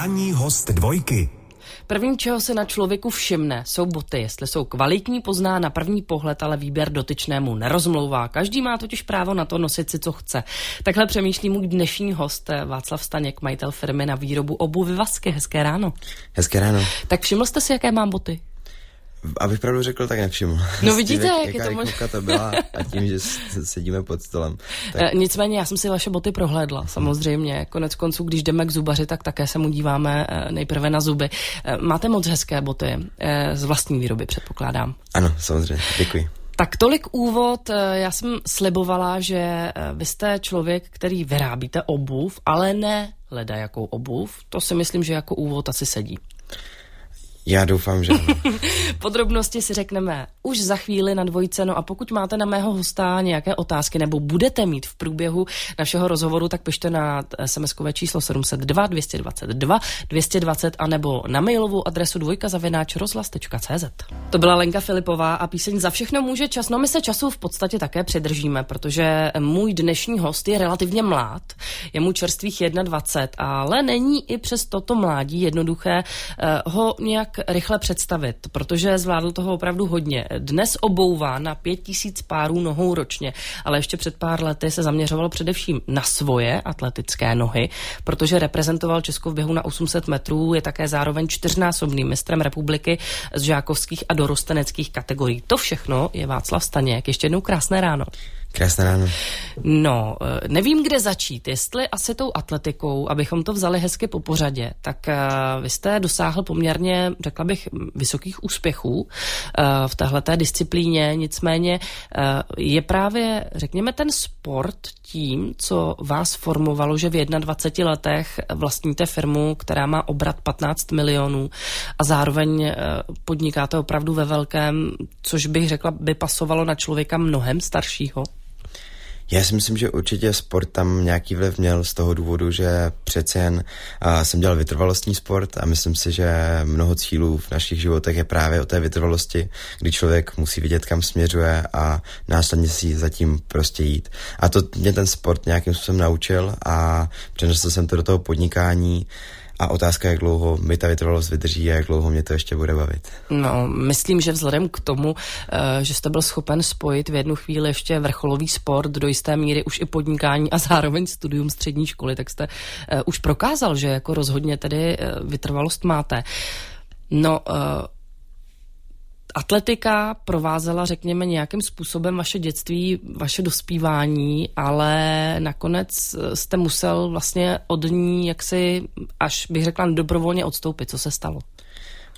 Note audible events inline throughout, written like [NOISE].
Ranní host dvojky. První, čeho se na člověku všimne, jsou boty. Jestli jsou kvalitní, pozná na první pohled, ale výběr dotyčnému nerozmlouvá. Každý má totiž právo na to nosit si, co chce. Takhle přemýšlí můj dnešní host eh, Václav Staněk, majitel firmy na výrobu obuvy Vasky. Hezké ráno. Hezké ráno. Tak všiml jste si, jaké mám boty? Abych pravdu řekl, tak nevšiml. No [LAUGHS] vidíte, jak, jak je to možné. to byla a tím, že sedíme pod stolem. [LAUGHS] Tak... E, nicméně já jsem si vaše boty prohlédla, samozřejmě. Konec konců, když jdeme k zubaři, tak také se mu díváme e, nejprve na zuby. E, máte moc hezké boty, z vlastní výroby předpokládám. Ano, samozřejmě, děkuji. Tak tolik úvod. Já jsem slibovala, že vy jste člověk, který vyrábíte obuv, ale ne leda jakou obuv. To si myslím, že jako úvod asi sedí. Já doufám, že [LAUGHS] Podrobnosti si řekneme už za chvíli na dvojce. No a pokud máte na mého hosta nějaké otázky nebo budete mít v průběhu našeho rozhovoru, tak pište na SMS-kové číslo 702 222 220 a nebo na mailovou adresu dvojka zavináč rozhlas.cz. To byla Lenka Filipová a píseň Za všechno může čas. No my se času v podstatě také přidržíme, protože můj dnešní host je relativně mlád. Je mu čerstvých 21, ale není i přes toto mládí jednoduché uh, ho nějak rychle představit, protože zvládl toho opravdu hodně. Dnes obouvá na pět tisíc párů nohou ročně, ale ještě před pár lety se zaměřoval především na svoje atletické nohy, protože reprezentoval Česko v běhu na 800 metrů, je také zároveň čtyřnásobným mistrem republiky z žákovských a dorosteneckých kategorií. To všechno je Václav Staněk. Ještě jednou krásné ráno. Krásné ráno. No, eh, nevím, kde začít. Jestli asi tou atletikou, abychom to vzali hezky po pořadě, tak uh, vy jste dosáhl poměrně, řekla bych, vysokých úspěchů uh, v téhleté disciplíně. Nicméně je právě, řekněme, ten sport tím, co vás formovalo, že v 21 letech vlastníte firmu, která má obrat 15 milionů a zároveň podnikáte opravdu ve velkém, což bych řekla, by pasovalo na člověka mnohem staršího? Já si myslím, že určitě sport tam nějaký vliv měl z toho důvodu, že přece jen jsem dělal vytrvalostní sport a myslím si, že mnoho cílů v našich životech je právě o té vytrvalosti, kdy člověk musí vidět, kam směřuje a následně si zatím prostě jít. A to mě ten sport nějakým způsobem naučil a přenesl jsem to do toho podnikání a otázka, jak dlouho mi ta vytrvalost vydrží a jak dlouho mě to ještě bude bavit. No, myslím, že vzhledem k tomu, eh, že jste byl schopen spojit v jednu chvíli ještě vrcholový sport, do jisté míry už i podnikání a zároveň studium střední školy, tak jste eh, už prokázal, že jako rozhodně tedy eh, vytrvalost máte. No, atletika provázela, řekněme, nějakým způsobem vaše dětství, vaše dospívání, ale nakonec jste musel vlastně od ní jaksi, až bych řekla, dobrovolně odstoupit. Co se stalo?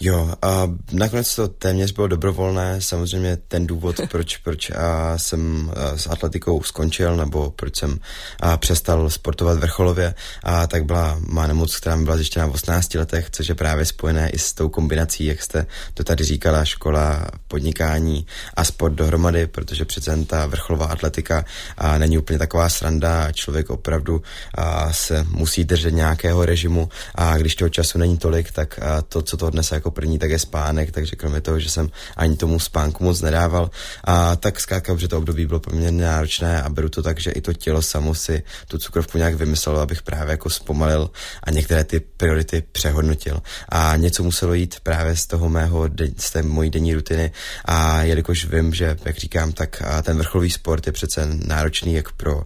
Jo, a nakonec to téměř bylo dobrovolné. Samozřejmě ten důvod, [LAUGHS] proč, proč a jsem a s atletikou skončil, nebo proč jsem a přestal sportovat vrcholově, a tak byla má nemoc, která mi byla zjištěna v 18 letech, což je právě spojené i s tou kombinací, jak jste to tady říkala, škola, podnikání a sport dohromady, protože přece ta vrcholová atletika a není úplně taková sranda a člověk opravdu a se musí držet nějakého režimu a když toho času není tolik, tak to, co to odnese jako první, tak je spánek, takže kromě toho, že jsem ani tomu spánku moc nedával, a tak zkrátka, že to období bylo poměrně náročné a beru to tak, že i to tělo samo si tu cukrovku nějak vymyslelo, abych právě jako zpomalil a některé ty priority přehodnotil. A něco muselo jít právě z toho mého, z té mojí denní rutiny. A jelikož vím, že, jak říkám, tak ten vrcholový sport je přece náročný jak pro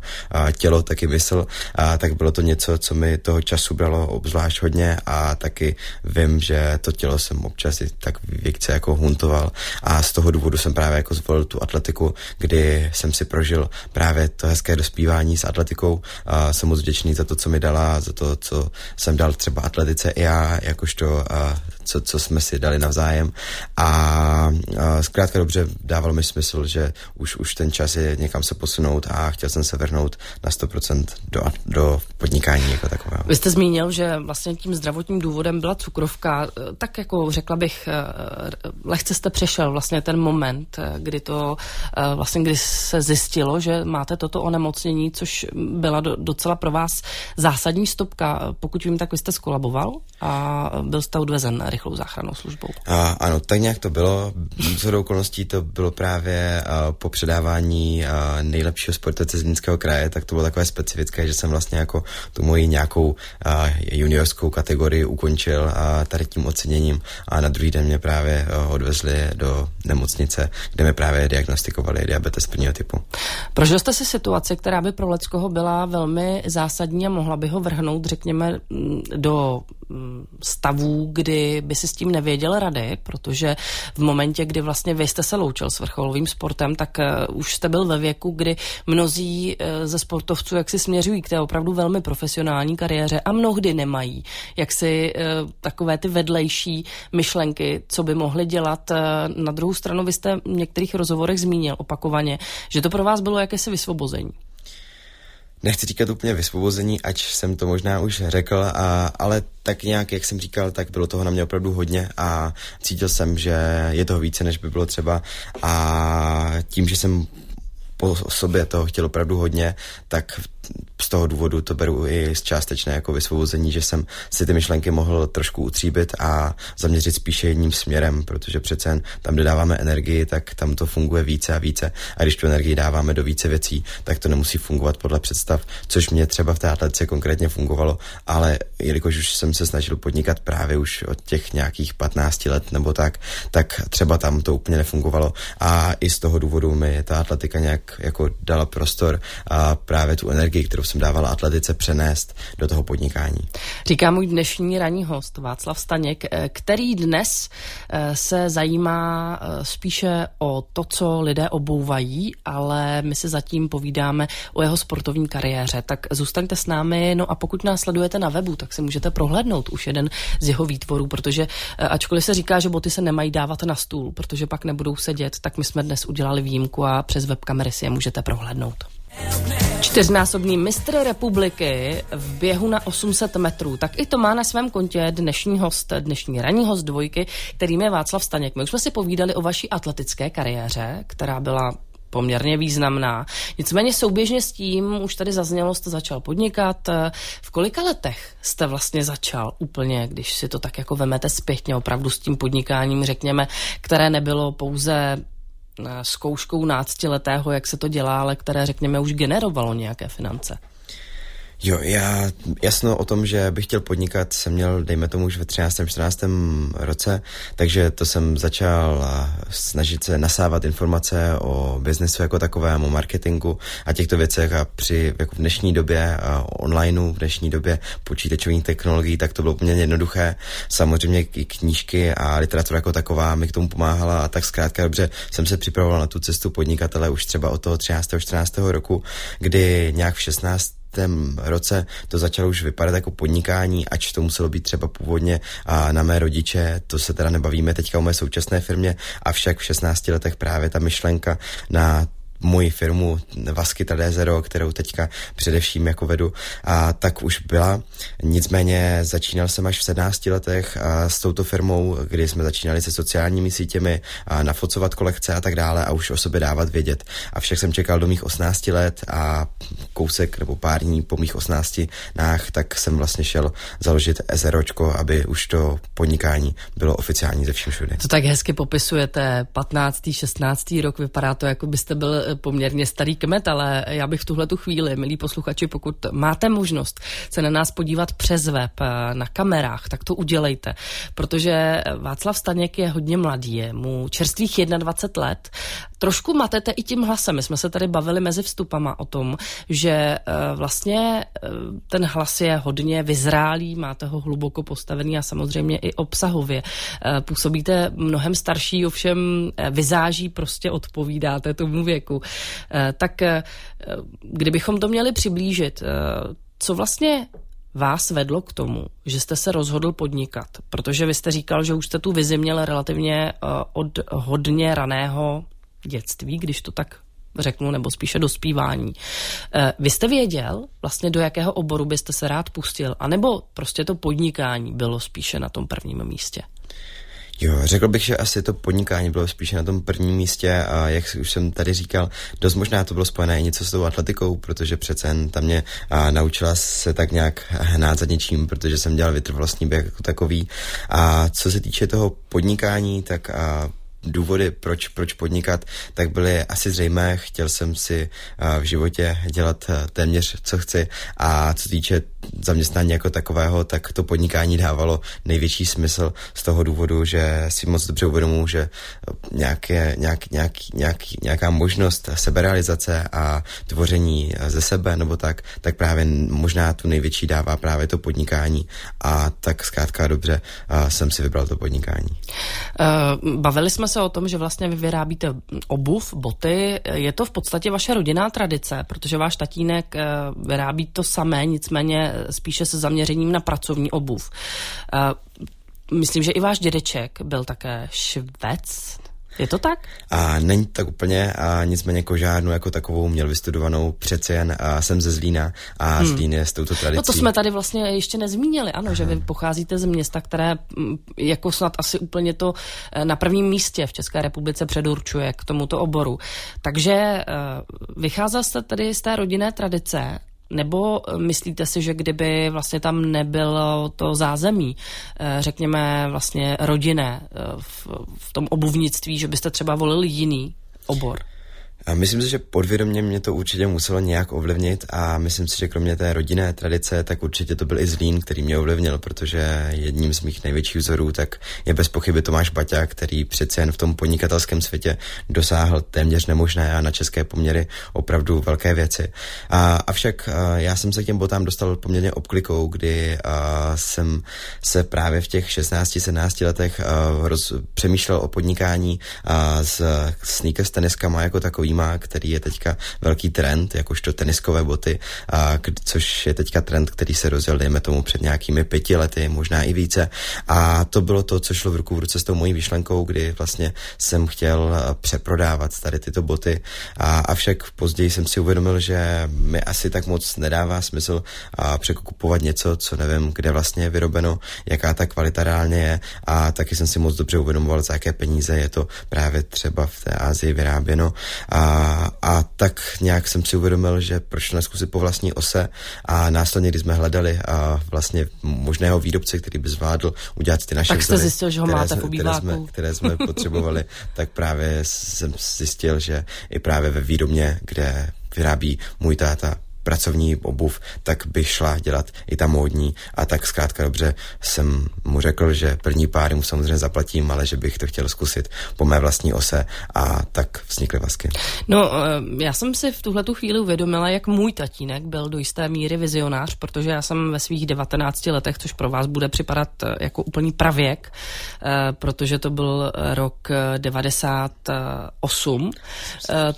tělo, tak i mysl, a tak bylo to něco, co mi toho času bralo obzvlášť hodně a taky vím, že to tělo jsem občas i tak věkce jako huntoval. A z toho důvodu jsem právě jako zvolil tu atletiku, kdy jsem si prožil právě to hezké dospívání s atletikou. A jsem moc vděčný za to, co mi dala, za to, co jsem dal třeba atletice i já, jakožto co, co jsme si dali navzájem a, a zkrátka dobře dával mi smysl, že už, už ten čas je někam se posunout a chtěl jsem se vrhnout na 100% do, do podnikání jako takového. Vy jste zmínil, že vlastně tím zdravotním důvodem byla cukrovka, tak jako řekla bych, eh, lehce jste přešel vlastně ten moment, eh, kdy to eh, vlastně, kdy se zjistilo, že máte toto onemocnění, což byla docela pro vás zásadní stopka. Pokud vím, tak vy jste skolaboval a byl jste odvezen rychlou záchrannou službou. A, ano, tak nějak to bylo. Z okolností to bylo právě a, po předávání a, nejlepšího sportovce z Zlínského kraje, tak to bylo takové specifické, že jsem vlastně jako tu moji nějakou a, juniorskou kategorii ukončil a tady tím oceněním a na druhý den mě právě a, odvezli do nemocnice, kde mi právě diagnostikovali diabetes prvního typu. Prožil jste si situaci, která by pro Leckoho byla velmi zásadní a mohla by ho vrhnout, řekněme, do stavů, kdy by si s tím nevěděl rady, protože v momentě, kdy vlastně vy jste se loučil s vrcholovým sportem, tak uh, už jste byl ve věku, kdy mnozí uh, ze sportovců jak si směřují k té opravdu velmi profesionální kariéře a mnohdy nemají jak si uh, takové ty vedlejší myšlenky, co by mohli dělat. Na druhou stranu vy jste v některých rozhovorech zmínil opakovaně, že to pro vás bylo jakési vysvobození nechci říkat úplně vysvobození, ať jsem to možná už řekl, a, ale tak nějak, jak jsem říkal, tak bylo toho na mě opravdu hodně a cítil jsem, že je toho více, než by bylo třeba. A tím, že jsem po sobě toho chtěl opravdu hodně, tak z toho důvodu to beru i z částečné jako vysvobození, že jsem si ty myšlenky mohl trošku utříbit a zaměřit spíše jedním směrem, protože přece jen tam, kde dáváme energii, tak tam to funguje více a více. A když tu energii dáváme do více věcí, tak to nemusí fungovat podle představ, což mě třeba v té atletice konkrétně fungovalo, ale jelikož už jsem se snažil podnikat právě už od těch nějakých 15 let nebo tak, tak třeba tam to úplně nefungovalo. A i z toho důvodu mi ta atletika nějak jako dala prostor a právě tu energii energii, kterou jsem dávala atletice, přenést do toho podnikání. Říká můj dnešní ranní host Václav Staněk, eh, který dnes eh, se zajímá eh, spíše o to, co lidé obouvají, ale my se zatím povídáme o jeho sportovní kariéře. Tak zůstaňte s námi, no a pokud nás sledujete na webu, tak si můžete prohlédnout už jeden z jeho výtvorů, protože ačkoliv se říká, že boty se nemají dávat na stůl, protože pak nebudou sedět, tak my jsme dnes udělali výjimku a přes webkamery si je můžete prohlédnout. Čtyřnásobný mistr republiky v běhu na 800 metrů. Tak i to má na svém kontě dnešní host, dnešní ranní host dvojky, kterým je Václav Staněk. My už jsme si povídali o vaší atletické kariéře, která byla poměrně významná. Nicméně souběžně s tím, už tady zaznělo, jste začal podnikat. V kolika letech jste vlastně začal úplně, když si to tak jako vemete zpětně, opravdu s tím podnikáním, řekněme, které nebylo pouze zkouškou náctiletého, jak se to dělá, ale které, řekněme, už generovalo nějaké finance. Jo, já jasno o tom, že bych chtěl podnikat, jsem měl, dejme tomu, už ve 13. 14. roce, takže to jsem začal snažit se nasávat informace o biznesu jako takovém, o marketingu a těchto věcech a při jako v dnešní době onlineu, v dnešní době počítačových technologií, tak to bylo úplně jednoduché. Samozřejmě i knížky a literatura jako taková mi k tomu pomáhala a tak zkrátka dobře jsem se připravoval na tu cestu podnikatele už třeba od toho 13. 14. roku, kdy nějak v 16 roce to začalo už vypadat jako podnikání, ač to muselo být třeba původně a na mé rodiče, to se teda nebavíme teďka o mé současné firmě, avšak v 16 letech právě ta myšlenka na moji firmu Vasky Tadezero, kterou teďka především jako vedu, a tak už byla. Nicméně začínal jsem až v 17 letech a s touto firmou, kdy jsme začínali se sociálními sítěmi a nafocovat kolekce a tak dále a už o sobě dávat vědět. A však jsem čekal do mých 18 let a kousek nebo pár dní po mých 18 nách, tak jsem vlastně šel založit SROčko, aby už to podnikání bylo oficiální ze všem všude. To tak hezky popisujete, 15. 16. rok, vypadá to, jako byste byl poměrně starý kmet, ale já bych v tuhle tu chvíli, milí posluchači, pokud máte možnost se na nás podívat přes web, eh, na kamerách, tak to udělejte, protože Václav Staněk je hodně mladý, je mu čerstvých 21 let. Trošku matete i tím hlasem. My jsme se tady bavili mezi vstupama o tom, že eh, vlastně eh, ten hlas je hodně vyzrálý, máte ho hluboko postavený a samozřejmě i obsahově. Působíte mnohem starší, ovšem vyzáží prostě odpovídáte tomu věku. Eh, tak eh, kdybychom to měli přiblížit, eh, co vlastně vás vedlo k tomu, že jste se rozhodl podnikat? Protože vy jste říkal, že už jste tu vizi měl relativně od hodně raného dětství, když to tak řeknu, nebo spíše dospívání. Vy jste věděl vlastně, do jakého oboru byste se rád pustil, anebo prostě to podnikání bylo spíše na tom prvním místě? Jo, řekl bych, že asi to podnikání bylo spíše na tom prvním místě a jak už jsem tady říkal, dost možná to bylo spojené i něco s tou atletikou, protože přece jen tam mě a, naučila se tak nějak hnát za něčím, protože jsem dělal vytrvalostní běh jako takový. A co se týče toho podnikání, tak a, důvody, proč, proč podnikat, tak byly asi zřejmé. Chtěl jsem si v životě dělat téměř, co chci a co týče zaměstnání jako takového, tak to podnikání dávalo největší smysl z toho důvodu, že si moc dobře uvědomuji, že nějaké, nějak, nějak, nějak, nějaká možnost seberealizace a tvoření ze sebe nebo tak, tak právě možná tu největší dává právě to podnikání a tak zkrátka dobře jsem si vybral to podnikání. Bavili jsme se o tom, že vlastně vy vyrábíte obuv, boty. Je to v podstatě vaše rodinná tradice, protože váš tatínek uh, vyrábí to samé, nicméně spíše se zaměřením na pracovní obuv. Myslím, že i váš dědeček byl také švec, je to tak? A není tak úplně, a nicméně kožárnu jako takovou měl vystudovanou přece jen a jsem ze Zlína a hmm. Zlín je s touto tradicí. No to jsme tady vlastně ještě nezmínili, ano, Aha. že vy pocházíte z města, které mm, jako snad asi úplně to eh, na prvním místě v České republice předurčuje k tomuto oboru. Takže eh, vycházel jste tedy z té rodinné tradice nebo eh, myslíte si, že kdyby vlastně tam nebylo to zázemí, eh, řekněme vlastně rodinné eh, v, v tom obuvnictví, že byste třeba volili jiný obor? A myslím si, že podvědomě mě to určitě muselo nějak ovlivnit a myslím si, že kromě té rodinné tradice, tak určitě to byl i Zlín, který mě ovlivnil, protože jedním z mých největších vzorů tak je bez pochyby Tomáš Baťa, který přece jen v tom podnikatelském světě dosáhl téměř nemožné a na české poměry opravdu velké věci. A, avšak a, já jsem se k těm botám dostal poměrně obklikou, kdy a, jsem se právě v těch 16-17 letech a, roz, přemýšlel o podnikání a, s sneakers teniskama jako takový Prima, který je teďka velký trend, jakožto teniskové boty, a, což je teďka trend, který se rozjel, dejme tomu, před nějakými pěti lety, možná i více. A to bylo to, co šlo v ruku v ruce s tou mojí vyšlenkou, kdy vlastně jsem chtěl přeprodávat tady tyto boty. A, avšak později jsem si uvědomil, že mi asi tak moc nedává smysl a překupovat něco, co nevím, kde vlastně je vyrobeno, jaká ta kvalita reálně je. A taky jsem si moc dobře uvědomoval, za jaké peníze je to právě třeba v té Ázii vyráběno. A a, tak nějak jsem si uvědomil, že proč neskusit po vlastní ose a následně, když jsme hledali a vlastně možného výrobce, který by zvládl udělat ty naše Tak jste zjistil, že ho máte po které jsme, které jsme [LAUGHS] potřebovali, tak právě jsem zjistil, že i právě ve výrobně, kde vyrábí můj táta pracovní obuv, tak by šla dělat i ta módní a tak zkrátka dobře jsem mu řekl, že první páry mu samozřejmě zaplatím, ale že bych to chtěl zkusit po mé vlastní ose a tak vznikly vasky. No, eh, já jsem si v tuhle tu chvíli uvědomila, jak můj tatínek byl do jisté míry vizionář, protože já jsem ve svých 19 letech, což pro vás bude připadat eh, jako úplný pravěk, eh, protože to byl rok 98,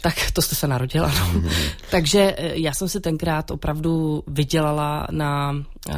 tak to jste se narodila, no. [LAUGHS] Takže já jsem si ten tenkrát opravdu vydělala na uh,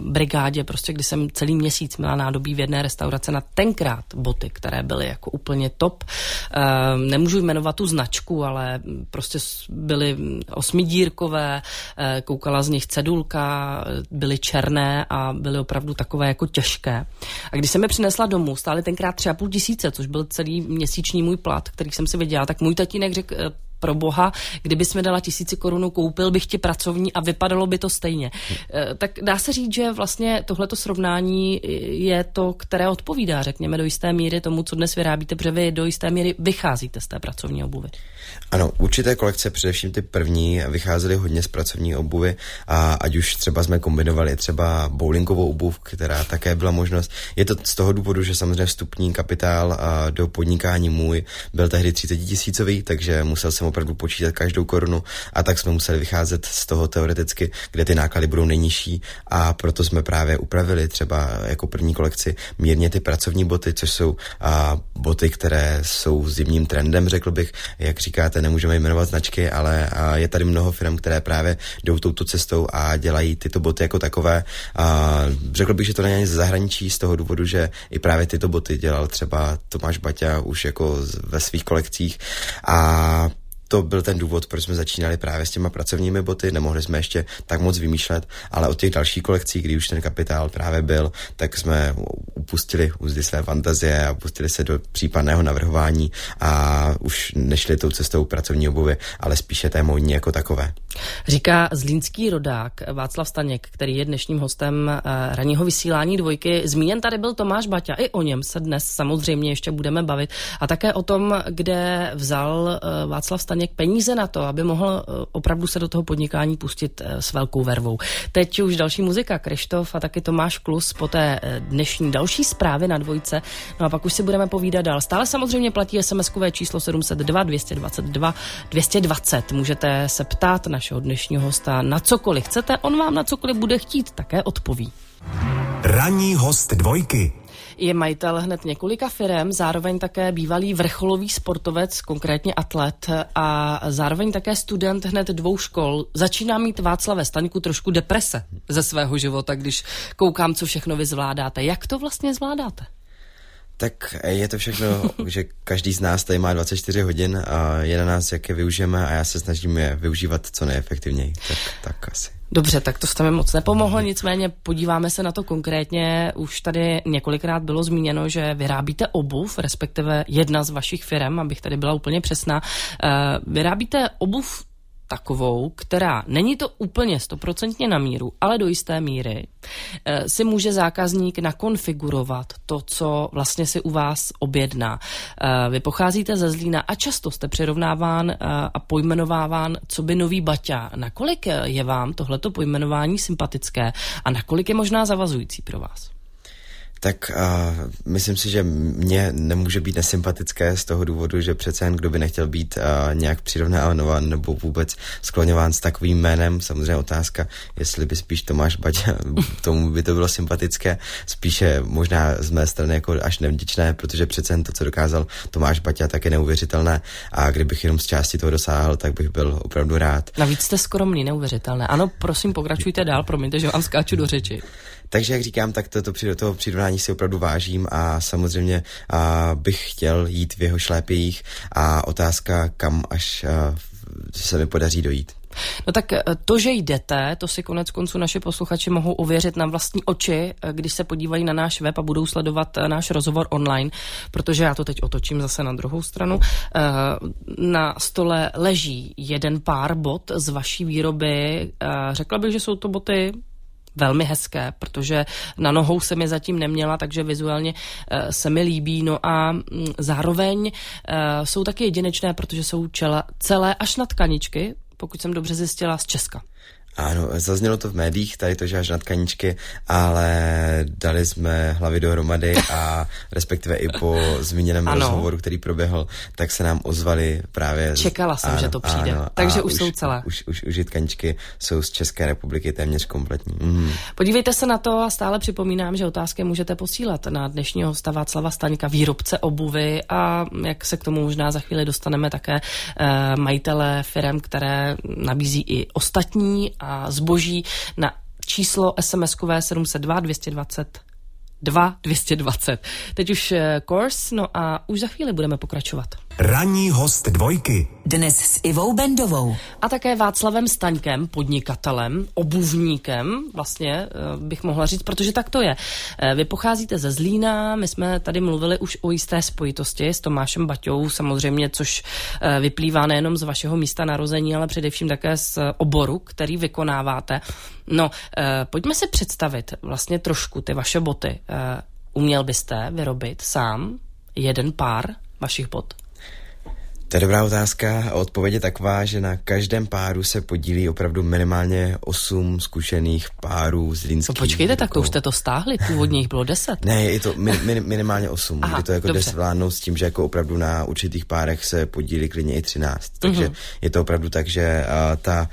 brigádě, prostě kdy jsem celý měsíc měla nádobí v jedné restaurace na tenkrát boty, které byly jako úplně top. Uh, nemůžu jmenovat tu značku, ale prostě byly osmidírkové, uh, koukala z nich cedulka, byly černé a byly opravdu takové jako těžké. A když jsem je přinesla domů, stály tenkrát tři a půl tisíce, což byl celý měsíční můj plat, který jsem si vydělala, tak můj tatínek řekl, pro boha, kdyby jsme dala tisíci korunu, koupil bych ti pracovní a vypadalo by to stejně. Eh, tak dá se říct, že vlastně tohleto srovnání je to, které odpovídá, řekněme, do jisté míry tomu, co dnes vyrábíte, protože vy do jisté míry vycházíte z té pracovní obuvy. Ano, určité kolekce, především ty první, vycházely hodně z pracovní obuvy a ať už třeba jsme kombinovali třeba bowlingovou obuv, která také byla možnost. Je to z toho důvodu, že samozřejmě vstupní kapitál do podnikání můj byl tehdy 30 tisícový, takže musel jsem opravdu počítat každou korunu a tak jsme museli vycházet z toho teoreticky, kde ty náklady budou nejnižší a proto jsme právě upravili třeba jako první kolekci mírně ty pracovní boty, což jsou a, boty, které jsou zimním trendem, řekl bych, jak říkáte, nemůžeme jmenovat značky, ale je tady mnoho firm, které právě jdou touto cestou a dělají tyto boty jako takové. A, řekl bych, že to není ze zahraničí z toho důvodu, že i právě tyto boty dělal třeba Tomáš Baťa už jako ve svých kolekcích a to byl ten důvod, proč jsme začínali právě s těma pracovními boty, nemohli jsme ještě tak moc vymýšlet, ale od těch dalších kolekcí, kdy už ten kapitál právě byl, tak jsme upustili úzdy své fantazie a pustili se do případného navrhování a už nešli tou cestou pracovní obuvy, ale spíše té módní jako takové. Říká zlínský rodák Václav Staněk, který je dnešním hostem eh, ranního vysílání dvojky. Zmíněn tady byl Tomáš Baťa, i o něm se dnes samozřejmě ještě budeme bavit. A také o tom, kde vzal eh, Václav Staněk peníze na to, aby mohl eh, opravdu se do toho podnikání pustit s velkou vervou. Teď už další muzika, Krištof a taky Tomáš Klus po té dnešní další zprávy na dvojce. No a pak už si budeme povídat dál. Stále samozřejmě platí SMS-kové číslo 702 222 220. Můžete se ptát na našeho dnešního hosta na cokoliv chcete, on vám na cokoliv bude chtít také odpoví. Ranní host dvojky je majitel hned několika firem, zároveň také bývalý vrcholový sportovec, konkrétně atlet a zároveň také student hned dvou škol. Začíná mít Václave Staňku trošku deprese ze svého života, když koukám, co všechno vy zvládáte. Jak to vlastně zvládáte? Tak je to všechno, [LAUGHS] že každý z nás tady má 24 hodin a je na nás, jak je využijeme a já se snažím je využívat co nejefektivněji. Tak, tak asi. Dobře, tak to jste mi moc nepomohlo, nicméně podíváme se na to konkrétně. Už tady několikrát bylo zmíněno, že vyrábíte obuv, respektive jedna z vašich firm, abych tady byla úplně přesná. Eh, vyrábíte obuv takovou, která není to úplně stoprocentně na míru, ale do jisté míry eh, si může zákazník nakonfigurovat to, co vlastně si u vás objedná. Eh, vy pocházíte ze Zlína a často jste přirovnáván eh, a pojmenováván co by nový baťa. Nakolik je vám tohleto pojmenování sympatické a nakolik je možná zavazující pro vás? Tak uh, myslím si, že mě nemůže být nesympatické z toho důvodu, že přece jen kdo by nechtěl být uh, nějak přirovnáván nebo vůbec skloňován s takovým jménem. Samozřejmě otázka, jestli by spíš Tomáš Baťa, [LAUGHS] tomu by to bylo sympatické, spíše možná z mé strany jako až nevděčné, protože přece jen to, co dokázal Tomáš Baťa, tak je neuvěřitelné a kdybych jenom z části toho dosáhl, tak bych byl opravdu rád. Navíc jste skromný, neuvěřitelné. Ano, prosím, pokračujte dál, promiňte, že vám skáču do řeči. Takže jak říkám, tak to, to, toho přirovnání si opravdu vážím a samozřejmě a bych chtěl jít v jeho šlépějích a otázka, kam až a, se mi podaří dojít. No tak e, to, že jdete, to si konec konců naši posluchači mohou ověřit na vlastní oči, e, když se podívají na náš web a budou sledovat e, náš rozhovor online, protože já to teď otočím zase na druhou stranu. Na stole leží jeden pár bot z vaší výroby. Řekla bych, že jsou to boty velmi hezké, protože na nohou se mi zatím neměla, takže vizuálně uh, se mi líbí. No a um, zároveň uh, jsou taky jedinečné, protože jsou čela, celé až na tkaničky, pokud jsem dobře zjistila, z Česka. Ano, zaznělo to v médiích, tady to, že až na tkaničky, ale dali jsme hlavy dohromady a [LAUGHS] respektive i po zmíněném ano. rozhovoru, který proběhl, tak se nám ozvali právě... Čekala jsem, ano, že to přijde, ano, takže už, už jsou celé. Už, už, už tkaničky jsou z České republiky téměř kompletní. Mm. Podívejte se na to a stále připomínám, že otázky můžete posílat na dnešního hosta Václava Staňka, výrobce obuvy a jak se k tomu možná za chvíli dostaneme také eh, majitele firm, které nabízí i ostatní a zboží na číslo SMS-kové 702 220 2 220. Teď už kurs, eh, no a už za chvíli budeme pokračovat. Ranní host dvojky. Dnes s Ivou Bendovou. A také Václavem Staňkem, podnikatelem, obuvníkem, vlastně eh, bych mohla říct, protože tak to je. Eh, vy pocházíte ze Zlína, my jsme tady mluvili už o jisté spojitosti s Tomášem Baťou, samozřejmě, což eh, vyplývá nejenom z vašeho místa narození, ale především také z oboru, který vykonáváte. No, pojďme si představit vlastně trošku ty vaše boty. Uměl byste vyrobit sám jeden pár vašich bot? To je dobrá otázka a odpověď je taková, že na každém páru se podílí opravdu minimálně 8 zkušených párů z Línských. No počkejte, tak to už jste to stáhli, původně jich bylo 10. Ne, je to min, min, minimálně 8, Aha, kdy to jako jde zvládnout s tím, že jako opravdu na určitých párech se podílí klidně i 13. Takže mm-hmm. je to opravdu tak, že uh, ta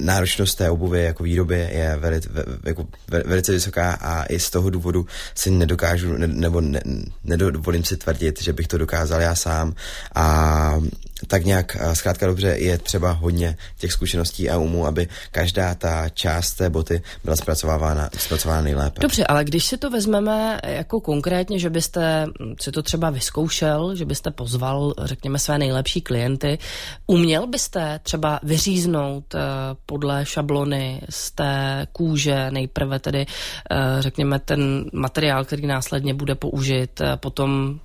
náročnost té obuvy jako výroby je veli, ve, jako ve, velice vysoká a i z toho důvodu si nedokážu, ne, nebo ne, nedovolím si tvrdit, že bych to dokázal já sám a tak nějak zkrátka dobře je třeba hodně těch zkušeností a umů, aby každá ta část té boty byla zpracovávána, zpracována nejlépe. Dobře, ale když si to vezmeme jako konkrétně, že byste si to třeba vyzkoušel, že byste pozval, řekněme, své nejlepší klienty, uměl byste třeba vyříznout uh, podle šablony z té kůže nejprve tedy, uh, řekněme, ten materiál, který následně bude použit, uh, potom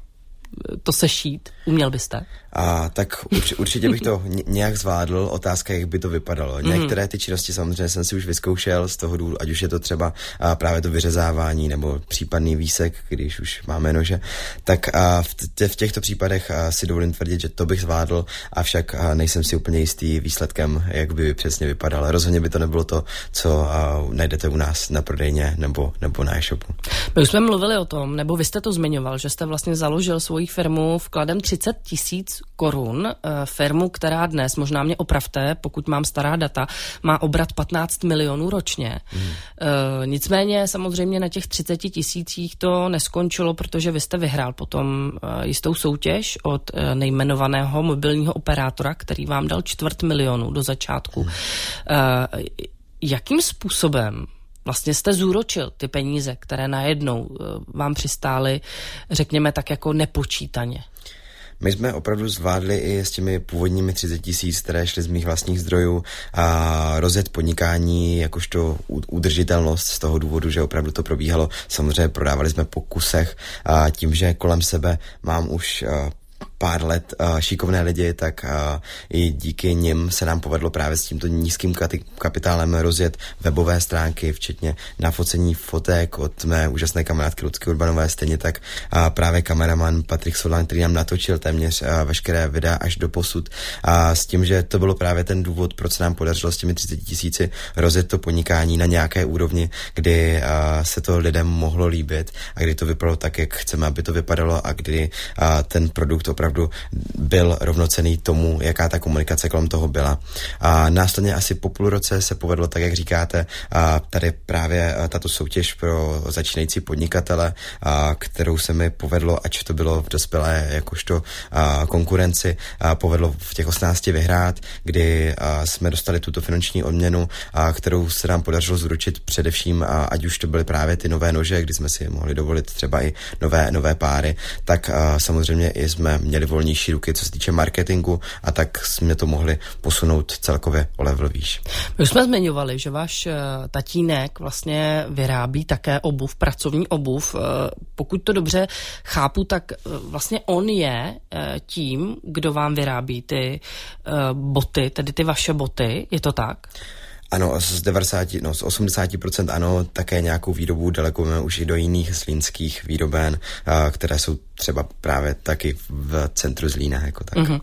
to sešít? Uměl byste? A tak urč, určitě bych to nějak zvládl. Otázka, jak by to vypadalo. Mm. Některé ty činnosti samozřejmě jsem si už vyzkoušel z toho důvodu, ať už je to třeba a právě to vyřezávání nebo případný výsek, když už máme nože. Tak a v, tě, v těchto případech a si dovolím tvrdit, že to bych zvládl, avšak a nejsem si úplně jistý výsledkem, jak by přesně vypadalo. Rozhodně by to nebylo to, co a, najdete u nás na prodejně nebo, nebo na e-shopu. My už jsme mluvili o tom, nebo vy jste to zmiňoval, že jste vlastně založil svoji firmu vkladem 30 tisíc korun. Eh, firmu, která dnes, možná mě opravte, pokud mám stará data, má obrat 15 milionů ročně. Hmm. E, nicméně samozřejmě na těch 30 tisících to neskončilo, protože vy jste vyhrál potom e, jistou soutěž od nejmenovaného mobilního operátora, který vám dal čtvrt milionu do začátku. Hmm. Jakým způsobem vlastně jste zúročil ty peníze, které najednou vám přistály, řekněme tak jako nepočítaně? My jsme opravdu zvládli i s těmi původními 30 tisíc, které šly z mých vlastních zdrojů, a rozjet podnikání jakožto udržitelnost z toho důvodu, že opravdu to probíhalo. Samozřejmě prodávali jsme po kusech a tím, že kolem sebe mám už pár let uh, šikovné lidi, tak uh, i díky nim se nám povedlo právě s tímto nízkým kapitálem rozjet webové stránky, včetně nafocení fotek od mé úžasné kamarádky Lucky Urbanové, stejně tak uh, právě kameraman Patrik Solan, který nám natočil téměř veškeré videa až do posud. A s tím, že to bylo právě ten důvod, proč se nám podařilo s těmi 30 tisíci rozjet to podnikání na nějaké úrovni, kdy se to lidem mohlo líbit a kdy to vypadalo tak, jak chceme, aby to vypadalo a kdy ten produkt opravdu byl rovnocený tomu, jaká ta komunikace kolem toho byla. A následně asi po půl roce se povedlo, tak jak říkáte, a tady právě tato soutěž pro začínající podnikatele, a kterou se mi povedlo, ať to bylo v dospělé jakožto a konkurenci, a povedlo v těch 18 vyhrát, kdy a jsme dostali tuto finanční odměnu, a kterou se nám podařilo zručit především, a ať už to byly právě ty nové nože, kdy jsme si mohli dovolit třeba i nové, nové páry, tak a samozřejmě i jsme měli volnější ruky, co se týče marketingu a tak jsme to mohli posunout celkově o level výš. My jsme zmiňovali, že váš eh, tatínek vlastně vyrábí také obuv, pracovní obuv. Eh, pokud to dobře chápu, tak eh, vlastně on je tím, kdo vám vyrábí ty boty, tedy ty vaše boty, je to tak? Ano, z 90, no, z 80% ano, také nějakou výrobu delegujeme už i do jiných zlínských výroben, které jsou třeba právě taky v centru Zlína, jako tak. Mm-hmm.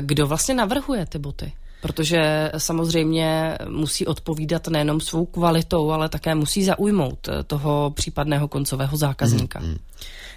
Kdo vlastně navrhuje ty boty? Protože samozřejmě musí odpovídat nejenom svou kvalitou, ale také musí zaujmout toho případného koncového zákazníka. Mm-hmm.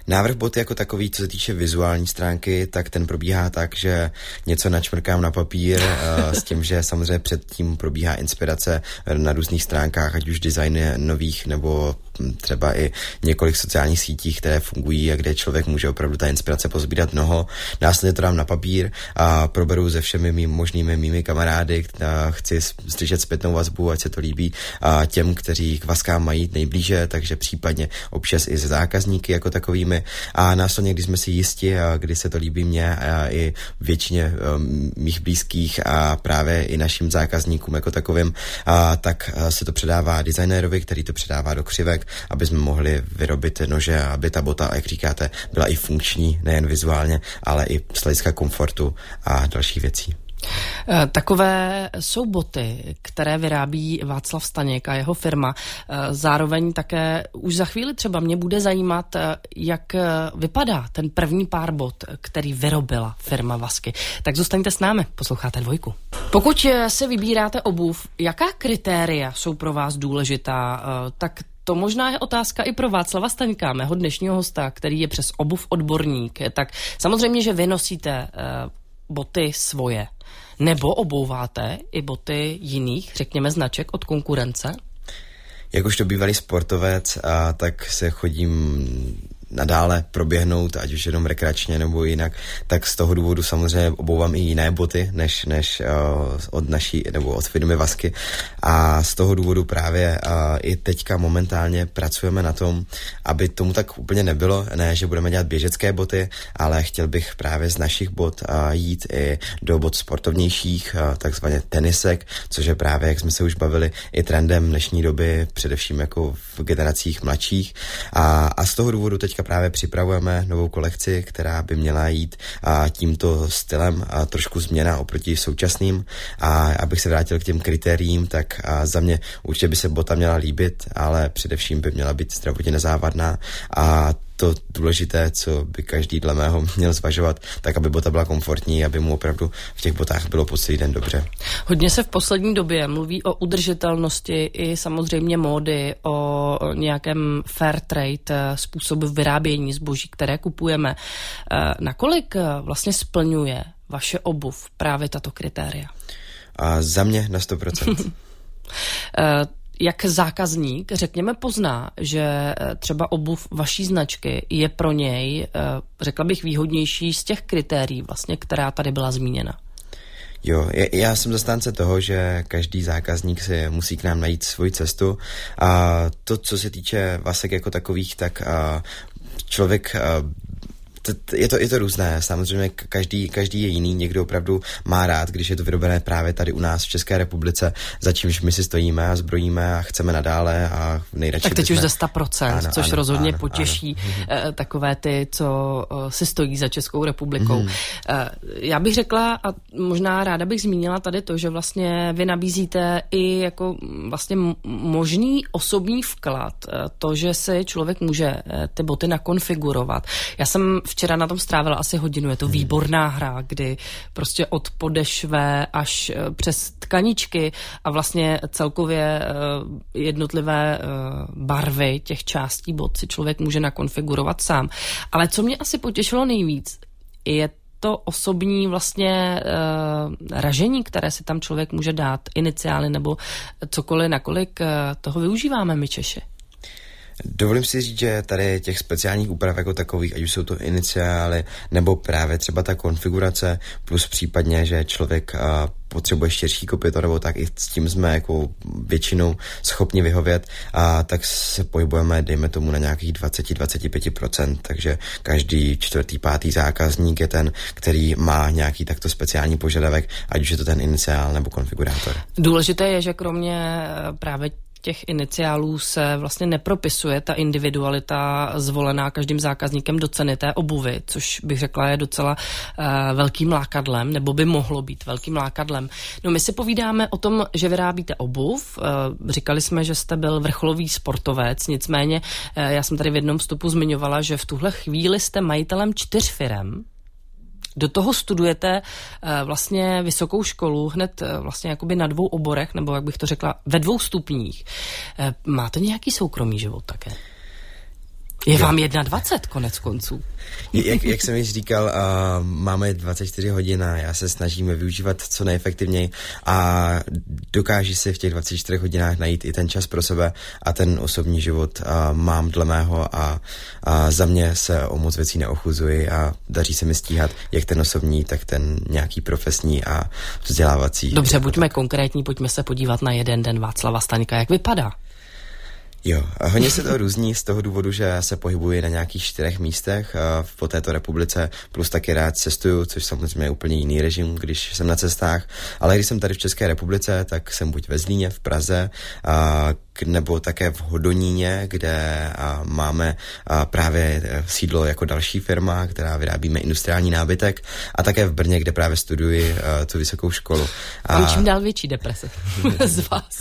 Návrh boty jako takový, co se týče vizuální stránky, tak ten probíhá tak, že něco načmrkám na papír uh, s tím, že samozřejmě předtím probíhá inspirace na různých stránkách, ať už designy nových nebo třeba i několik sociálních sítích, které fungují a kde člověk může opravdu ta inspirace pozbírat mnoho. Následně to dám na papír a proberu se všemi mým možnými mými kamarády, chci slyšet zpětnou vazbu, ať se to líbí a těm, kteří k vaskám mají nejblíže, takže případně občas i se zákazníky jako takovými a následně, když jsme si jisti a kdy se to líbí mě a i většině um, mých blízkých a právě i našim zákazníkům jako takovým, a, tak a se to předává designérovi, který to předává do křivek aby jsme mohli vyrobit nože aby ta bota, jak říkáte, byla i funkční, nejen vizuálně, ale i z hlediska komfortu a dalších věcí. Eh, takové jsou boty, které vyrábí Václav Staněk a jeho firma. Eh, zároveň také už za chvíli třeba mě bude zajímat, eh, jak vypadá ten první pár bot, který vyrobila firma Vasky. Tak zůstaňte s námi, posloucháte dvojku. Pokud se vybíráte obuv, jaká kritéria jsou pro vás důležitá, tak to možná je otázka i pro Václava Staňka, mého dnešního hosta, který je přes obuv odborník. Tak samozřejmě, že vy nosíte uh, boty svoje, nebo obouváte i boty jiných, řekněme, značek od konkurence? Jakožto bývalý sportovec, a tak se chodím nadále proběhnout, ať už jenom rekreačně nebo jinak, tak z toho důvodu samozřejmě obouvám i jiné boty, než, než uh, od naší, nebo od firmy Vasky. A z toho důvodu právě uh, i teďka momentálně pracujeme na tom, aby tomu tak úplně nebylo, ne, že budeme dělat běžecké boty, ale chtěl bych právě z našich bot uh, jít i do bot sportovnějších, uh, takzvaně tenisek, což je právě, jak jsme se už bavili, i trendem dnešní doby, především jako v generacích mladších. A, a z toho důvodu teďka právě připravujeme novou kolekci, která by měla jít a, tímto stylem a trošku změna oproti současným. A abych se vrátil k těm kritériím, tak a za mě určitě by se bota měla líbit, ale především by měla být zdravotně nezávadná a to důležité, co by každý dle mého měl zvažovat, tak aby bota byla komfortní, aby mu opravdu v těch botách bylo po celý den dobře. Hodně se v poslední době mluví o udržitelnosti i samozřejmě módy, o nějakém fair trade eh, způsobu vyrábění zboží, které kupujeme. Eh, nakolik eh, vlastně splňuje vaše obuv právě tato kritéria? A za mě na 100%. [LAUGHS] [LAUGHS] jak zákazník, řekněme, pozná, že eh, třeba obuv vaší značky je pro něj, eh, řekla bych, výhodnější z těch kritérií, vlastně, která tady byla zmíněna? Jo, já jsem zastánce toho, že každý zákazník si musí k nám najít svoji cestu a to, co se týče vasek jako takových, tak člověk je to, je to různé, samozřejmě každý, každý je jiný, někdo opravdu má rád, když je to vyrobené právě tady u nás v České republice, za čímž my si stojíme a zbrojíme a chceme nadále a nejradši Tak teď bychom... už za 100%, ano, což ano, rozhodně ano, potěší ano. Uh, takové ty, co uh, si stojí za Českou republikou. Hmm. Já bych řekla a možná ráda bych zmínila tady to, že vlastně vy nabízíte i jako vlastně možný osobní vklad, to, že si člověk může ty boty nakonfigurovat. Já jsem včera na tom strávila asi hodinu. Je to hmm. výborná hra, kdy prostě od podešve až eh, přes tkaničky a vlastně celkově eh, jednotlivé eh, barvy těch částí bot si člověk může nakonfigurovat sám. Ale co mě asi potěšilo nejvíc, je to osobní vlastně uh, ražení, které si tam člověk může dát, iniciály nebo cokoliv, nakolik uh, toho využíváme my Češi. Dovolím si říct, že tady těch speciálních úprav jako takových, ať už jsou to iniciály, nebo právě třeba ta konfigurace, plus případně, že člověk a, potřebuje širší kopito, nebo tak i s tím jsme jako většinou schopni vyhovět, a tak se pohybujeme, dejme tomu, na nějakých 20-25%, takže každý čtvrtý, pátý zákazník je ten, který má nějaký takto speciální požadavek, ať už je to ten iniciál nebo konfigurátor. Důležité je, že kromě eh, právě těch iniciálů se vlastně nepropisuje ta individualita zvolená každým zákazníkem do ceny té obuvy, což bych řekla je docela uh, velkým lákadlem, nebo by mohlo být velkým lákadlem. No my si povídáme o tom, že vyrábíte obuv. Uh, říkali jsme, že jste byl vrcholový sportovec, nicméně uh, já jsem tady v jednom vstupu zmiňovala, že v tuhle chvíli jste majitelem čtyř firem, do toho studujete uh, vlastně vysokou školu hned uh, vlastně jakoby na dvou oborech, nebo jak bych to řekla, ve dvou stupních. Uh, máte nějaký soukromý život také? Je vám 21 konec konců. Jak, jak jsem již říkal, uh, máme 24 hodin a já se snažím využívat co nejefektivněji a dokáží si v těch 24 hodinách najít i ten čas pro sebe a ten osobní život uh, mám dle mého a, a za mě se o moc věcí neochuzuji a daří se mi stíhat jak ten osobní, tak ten nějaký profesní a vzdělávací. Dobře, buďme konkrétní, pojďme se podívat na jeden den Václava Staňka. Jak vypadá? Jo, hodně se to různí z toho důvodu, že se pohybuji na nějakých čtyřech místech po této republice, plus taky rád cestuju, což samozřejmě je úplně jiný režim, když jsem na cestách. Ale když jsem tady v České republice, tak jsem buď ve Zlíně, v Praze, a, nebo také v Hodoníně, kde máme právě e, sídlo jako další firma, která vyrábíme industriální nábytek, a také v Brně, kde právě studuji a, tu vysokou školu. A čím dál větší deprese [LAUGHS] z vás.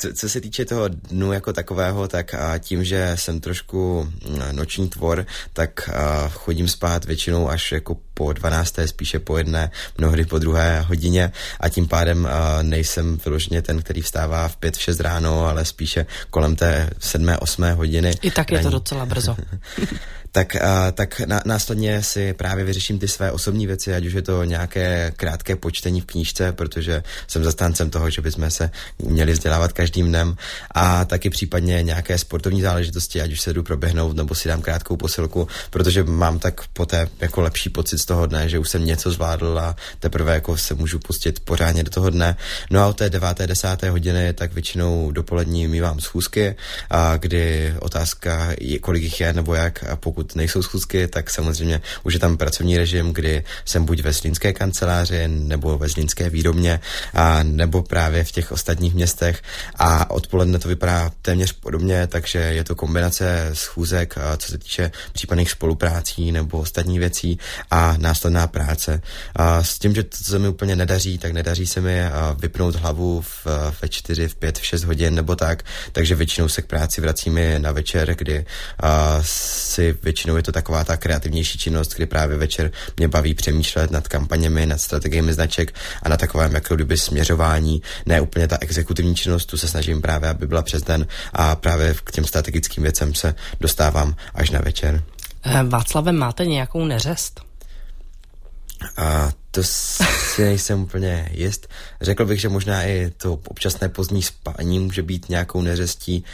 Co, co se týče toho dnu jako takového, tak a tím, že jsem trošku noční tvor, tak a chodím spát většinou až jako po 12. spíše po jedné, mnohdy po druhé hodině a tím pádem uh, nejsem vyloženě ten, který vstává v 5, v 6 ráno, ale spíše kolem té 7, 8 hodiny. I tak je to docela brzo. [LAUGHS] tak, a, tak na, následně si právě vyřeším ty své osobní věci, ať už je to nějaké krátké počtení v knížce, protože jsem zastáncem toho, že bychom se měli vzdělávat každým dnem a taky případně nějaké sportovní záležitosti, ať už se jdu proběhnout nebo si dám krátkou posilku, protože mám tak poté jako lepší pocit z toho dne, že už jsem něco zvládl a teprve jako se můžu pustit pořádně do toho dne. No a o té deváté, desáté hodiny tak většinou dopolední mývám schůzky, a kdy otázka, kolik jich je nebo jak a pokud nejsou schůzky, tak samozřejmě už je tam pracovní režim, kdy jsem buď ve Zlínské kanceláři nebo ve Zlínské výrobně a nebo právě v těch ostatních městech a odpoledne to vypadá téměř podobně, takže je to kombinace schůzek, co se týče případných spoluprácí nebo ostatní věcí a následná práce. A s tím, že to se mi úplně nedaří, tak nedaří se mi vypnout hlavu v, ve čtyři, v pět, v šest hodin nebo tak, takže většinou se k práci vracíme na večer, kdy si většinou je to taková ta kreativnější činnost, kdy právě večer mě baví přemýšlet nad kampaněmi, nad strategiemi značek a na takovém jako kdyby směřování, ne úplně ta exekutivní činnost, tu se snažím právě, aby byla přes den a právě k těm strategickým věcem se dostávám až na večer. Eh, Václavem máte nějakou neřest? A to si nejsem úplně jist. Řekl bych, že možná i to občasné pozdní spání může být nějakou neřestí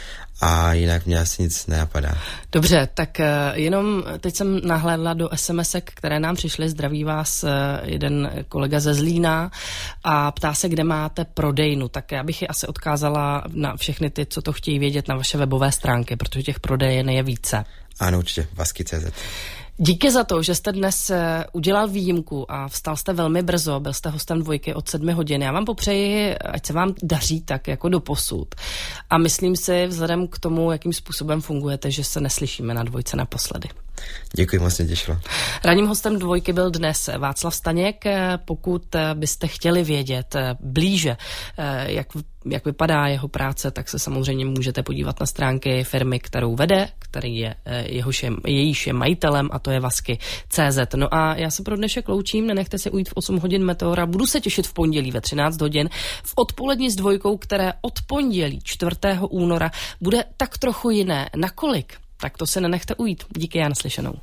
a jinak mě asi nic nenapadá. Dobře, tak eh, jenom teď jsem nahlédla do sms které nám přišly. Zdraví vás eh, jeden kolega ze Zlína a ptá se, kde máte prodejnu. Tak já bych ji asi odkázala na všechny ty, co to chtějí vědět na vaše webové stránky, protože těch prodejen je více. Ano, určitě, vasky.cz. Díky za to, že jste dnes eh, udělal výjimku a vstal jste velmi brzo, byl jste hostem dvojky od sedmi hodin. Já vám popřeji, ať se vám daří tak jako do posud. A myslím si, vzhledem k tomu, jakým způsobem fungujete, že se neslyšíme na dvojce naposledy. Děkuji, moc mě těšilo. Ranním hostem dvojky byl dnes Václav Staněk. Pokud byste chtěli vědět blíže, jak, jak vypadá jeho práce, tak se samozřejmě můžete podívat na stránky firmy, kterou vede, který je, jehož je, jejíž je majitelem a to je Vasky CZ. No a já se pro dnešek loučím, nenechte se ujít v 8 hodin Meteora. Budu se těšit v pondělí ve 13 hodin v odpolední s dvojkou, které od pondělí 4. února bude tak trochu jiné. Nakolik? Tak to se nenechte ujít. Díky, já naslyšenou.